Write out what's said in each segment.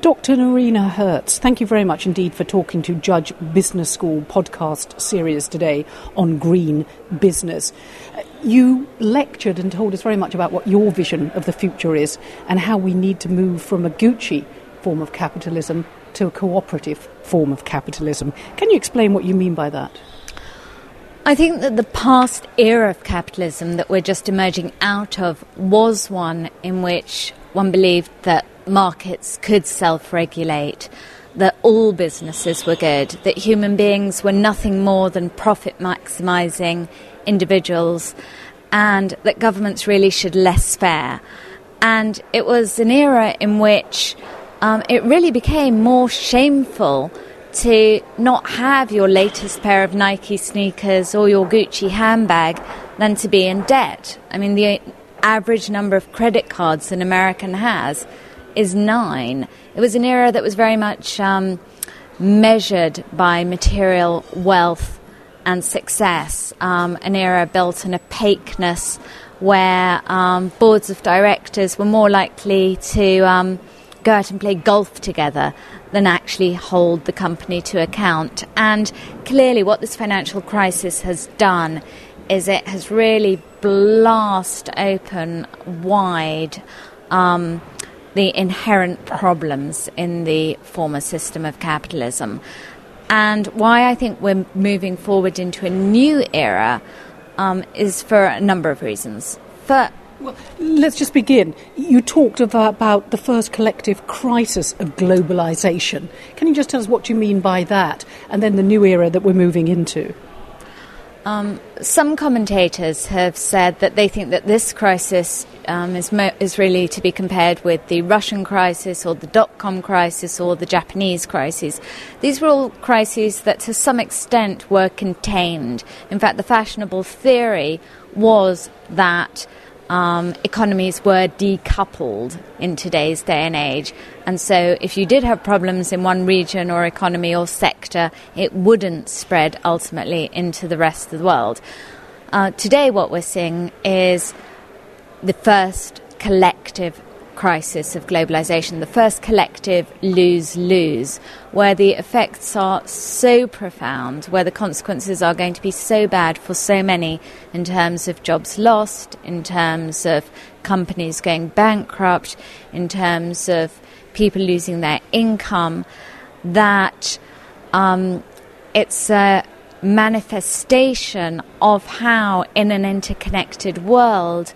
Dr. Noreena Hertz, thank you very much indeed for talking to Judge Business School podcast series today on green business. Uh, you lectured and told us very much about what your vision of the future is and how we need to move from a Gucci form of capitalism to a cooperative form of capitalism. Can you explain what you mean by that? I think that the past era of capitalism that we're just emerging out of was one in which one believed that markets could self regulate, that all businesses were good, that human beings were nothing more than profit maximising individuals, and that governments really should laissez-faire. And it was an era in which um, it really became more shameful to not have your latest pair of Nike sneakers or your Gucci handbag than to be in debt. I mean, the average number of credit cards an American has is nine. It was an era that was very much um, measured by material wealth and success, um, an era built on opaqueness where um, boards of directors were more likely to um, go out and play golf together than actually hold the company to account. And clearly, what this financial crisis has done is it has really blast open wide um, the inherent problems in the former system of capitalism. And why I think we're moving forward into a new era um, is for a number of reasons. For, well, let's just begin. You talked about, about, the first collective crisis of globalization. Can you just tell us what you mean by that, and then the new era that we're moving into? Um, some commentators have said that they think that this crisis um, is, mo- is really to be compared with the Russian crisis or the dot com crisis or the Japanese crisis. These were all crises that to some extent were contained. In fact, the fashionable theory was that um, economies were decoupled in today's day and age. And so, if you did have problems in one region or economy or sector, it wouldn't spread ultimately into the rest of the world. Uh, today, what we're seeing is the first collective crisis of globalization, the first collective lose lose, where the effects are so profound, where the consequences are going to be so bad for so many in terms of jobs lost, in terms of companies going bankrupt, in terms of people losing their income, that um, it's a manifestation of how, in an interconnected world,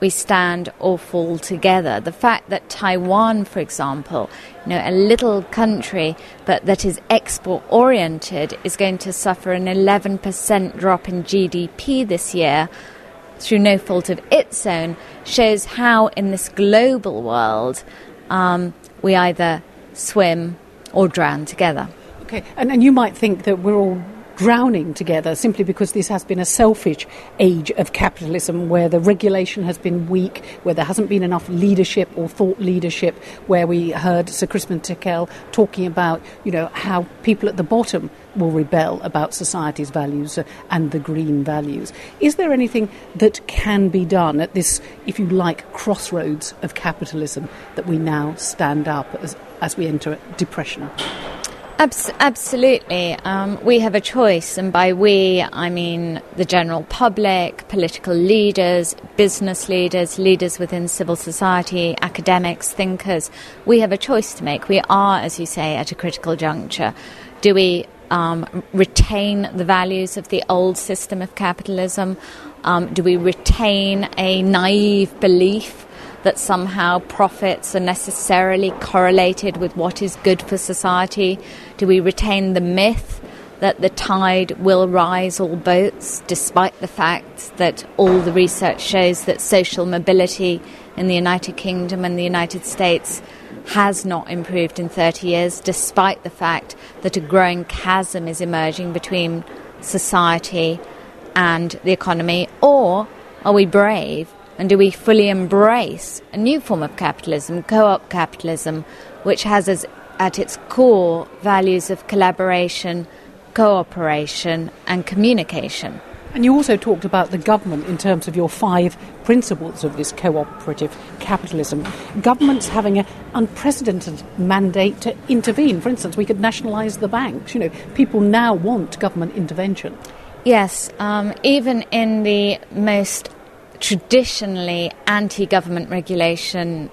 we stand or fall together. The fact that Taiwan, for example, you know, a little country but that is export oriented, is going to suffer an 11% drop in GDP this year through no fault of its own, shows how in this global world um, we either swim or drown together. Okay, and, and you might think that we're all drowning together simply because this has been a selfish age of capitalism where the regulation has been weak, where there hasn't been enough leadership or thought leadership, where we heard Sir Crispin Tickell talking about, you know, how people at the bottom will rebel about society's values and the green values. Is there anything that can be done at this, if you like, crossroads of capitalism that we now stand up as, as we enter depression? Abs- absolutely. Um, we have a choice, and by we, I mean the general public, political leaders, business leaders, leaders within civil society, academics, thinkers. We have a choice to make. We are, as you say, at a critical juncture. Do we um, retain the values of the old system of capitalism? Um, do we retain a naive belief that somehow profits are necessarily correlated with what is good for society? Do we retain the myth that the tide will rise all boats, despite the fact that all the research shows that social mobility in the United Kingdom and the United States has not improved in 30 years, despite the fact that a growing chasm is emerging between society and the economy? Or are we brave and do we fully embrace a new form of capitalism, co op capitalism, which has as, at its core values of collaboration, cooperation, and communication? And you also talked about the government in terms of your five principles of this cooperative capitalism. Governments having an unprecedented mandate to intervene. For instance, we could nationalise the banks. You know, people now want government intervention. Yes, um, even in the most traditionally anti government regulation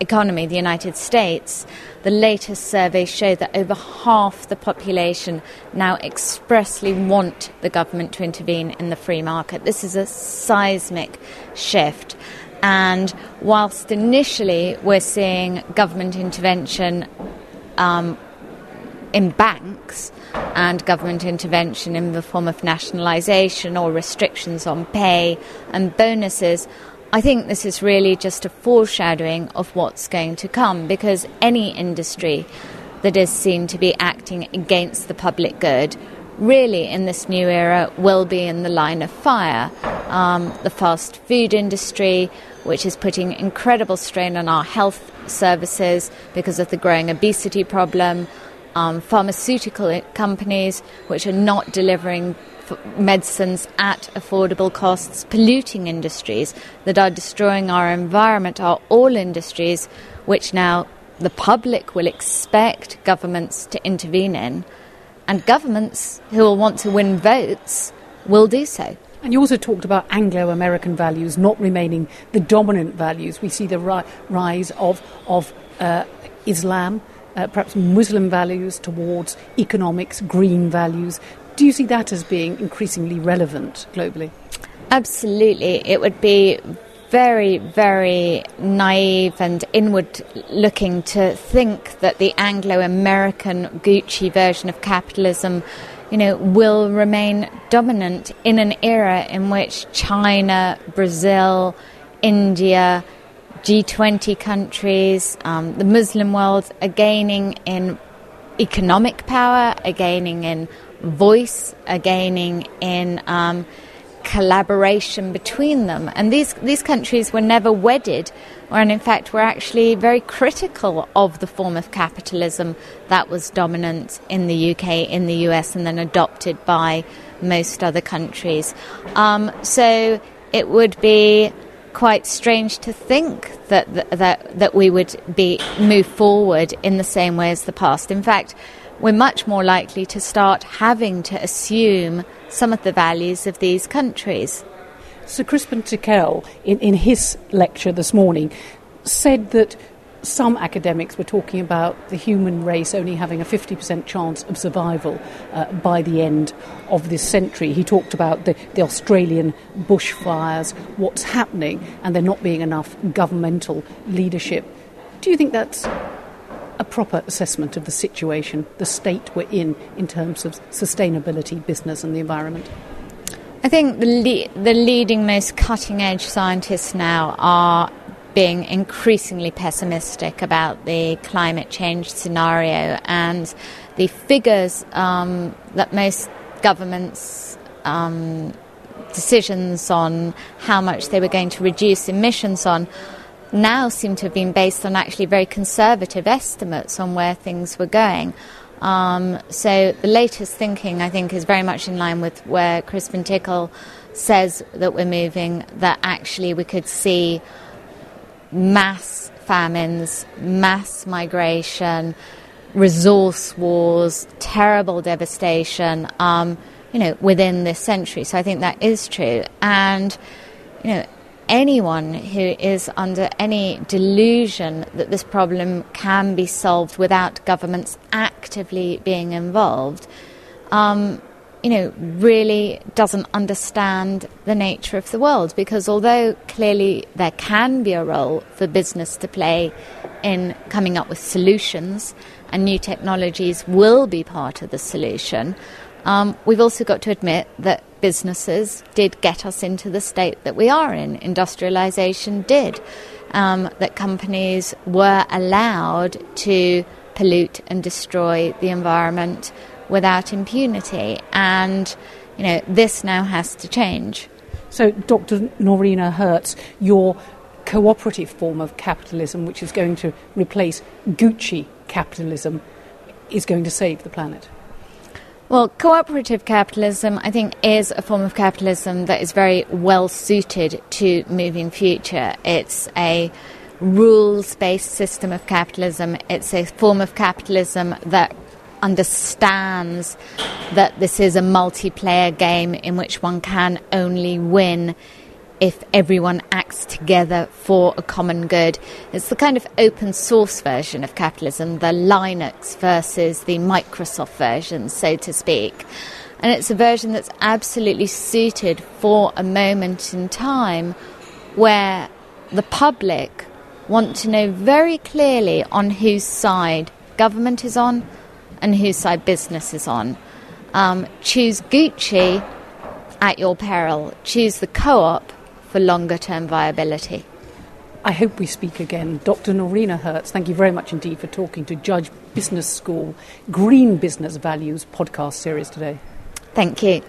economy, the United States, the latest surveys show that over half the population now expressly want the government to intervene in the free market. This is a seismic shift. And whilst initially we're seeing government intervention um, in banks and government intervention in the form of nationalisation or restrictions on pay and bonuses, I think this is really just a foreshadowing of what's going to come because any industry that is seen to be acting against the public good really in this new era will be in the line of fire. Um, the fast food industry, which is putting incredible strain on our health services because of the growing obesity problem, um, pharmaceutical companies, which are not delivering medicines at affordable costs, polluting industries that are destroying our environment are all industries which now the public will expect governments to intervene in, and governments who will want to win votes will do so. And you also talked about Anglo American values not remaining the dominant values. We see the ri- rise of, of uh, Islam, uh, perhaps Muslim values towards economics, green values. Do you see that as being increasingly relevant globally? Absolutely. It would be very, very naive and inward looking to think that the Anglo American Gucci version of capitalism you know, will remain dominant in an era in which China, Brazil, India, G20 countries, um, the Muslim world are gaining in economic power, are gaining in voice, are gaining in um, collaboration between them. And these, these countries were never wedded, and in fact were actually very critical of the form of capitalism that was dominant in the UK, in the US, and then adopted by most other countries. Um, so it would be quite strange to think that, that that we would be move forward in the same way as the past. In fact, we're much more likely to start having to assume some of the values of these countries. Sir Crispin Tickell, in, in his lecture this morning, said that some academics were talking about the human race only having a 50% chance of survival uh, by the end of this century. He talked about the, the Australian bushfires, what's happening, and there not being enough governmental leadership. Do you think that's a proper assessment of the situation, the state we're in, in terms of sustainability, business, and the environment? I think the, le- the leading, most cutting edge scientists now are being increasingly pessimistic about the climate change scenario and the figures um, that most governments um, decisions on how much they were going to reduce emissions on now seem to have been based on actually very conservative estimates on where things were going. Um, so the latest thinking, I think, is very much in line with where Crispin Tickell says that we're moving, that actually we could see mass famines, mass migration, resource wars, terrible devastation, um, you know, within this century. So I think that is true. And, you know, anyone who is under any delusion that this problem can be solved without governments actively being involved, um, you know, really doesn't understand the nature of the world. Because although clearly there can be a role for business to play in coming up with solutions, and new technologies will be part of the solution, um, we've also got to admit that businesses did get us into the state that we are in. Industrialization did. Um, that companies were allowed to pollute and destroy the environment without impunity. And, you know, this now has to change. So, Dr. Noreena Hertz, your cooperative form of capitalism, which is going to replace Gucci capitalism, is going to save the planet? Well, cooperative capitalism, I think, is a form of capitalism that is very well suited to moving future. It's a rules based system of capitalism, it's a form of capitalism that understands that this is a multiplayer game in which one can only win if everyone acts together for a common good. It's the kind of open source version of capitalism, the Linux versus the Microsoft version, so to speak. And it's a version that's absolutely suited for a moment in time where the public want to know very clearly on whose side government is on and whose side business is on. Um, choose Gucci at your peril. Choose the co op for longer term viability. I hope we speak again. Dr. Noreena Hertz, thank you very much indeed for talking to Judge Business School Green Business Values podcast series today. Thank you.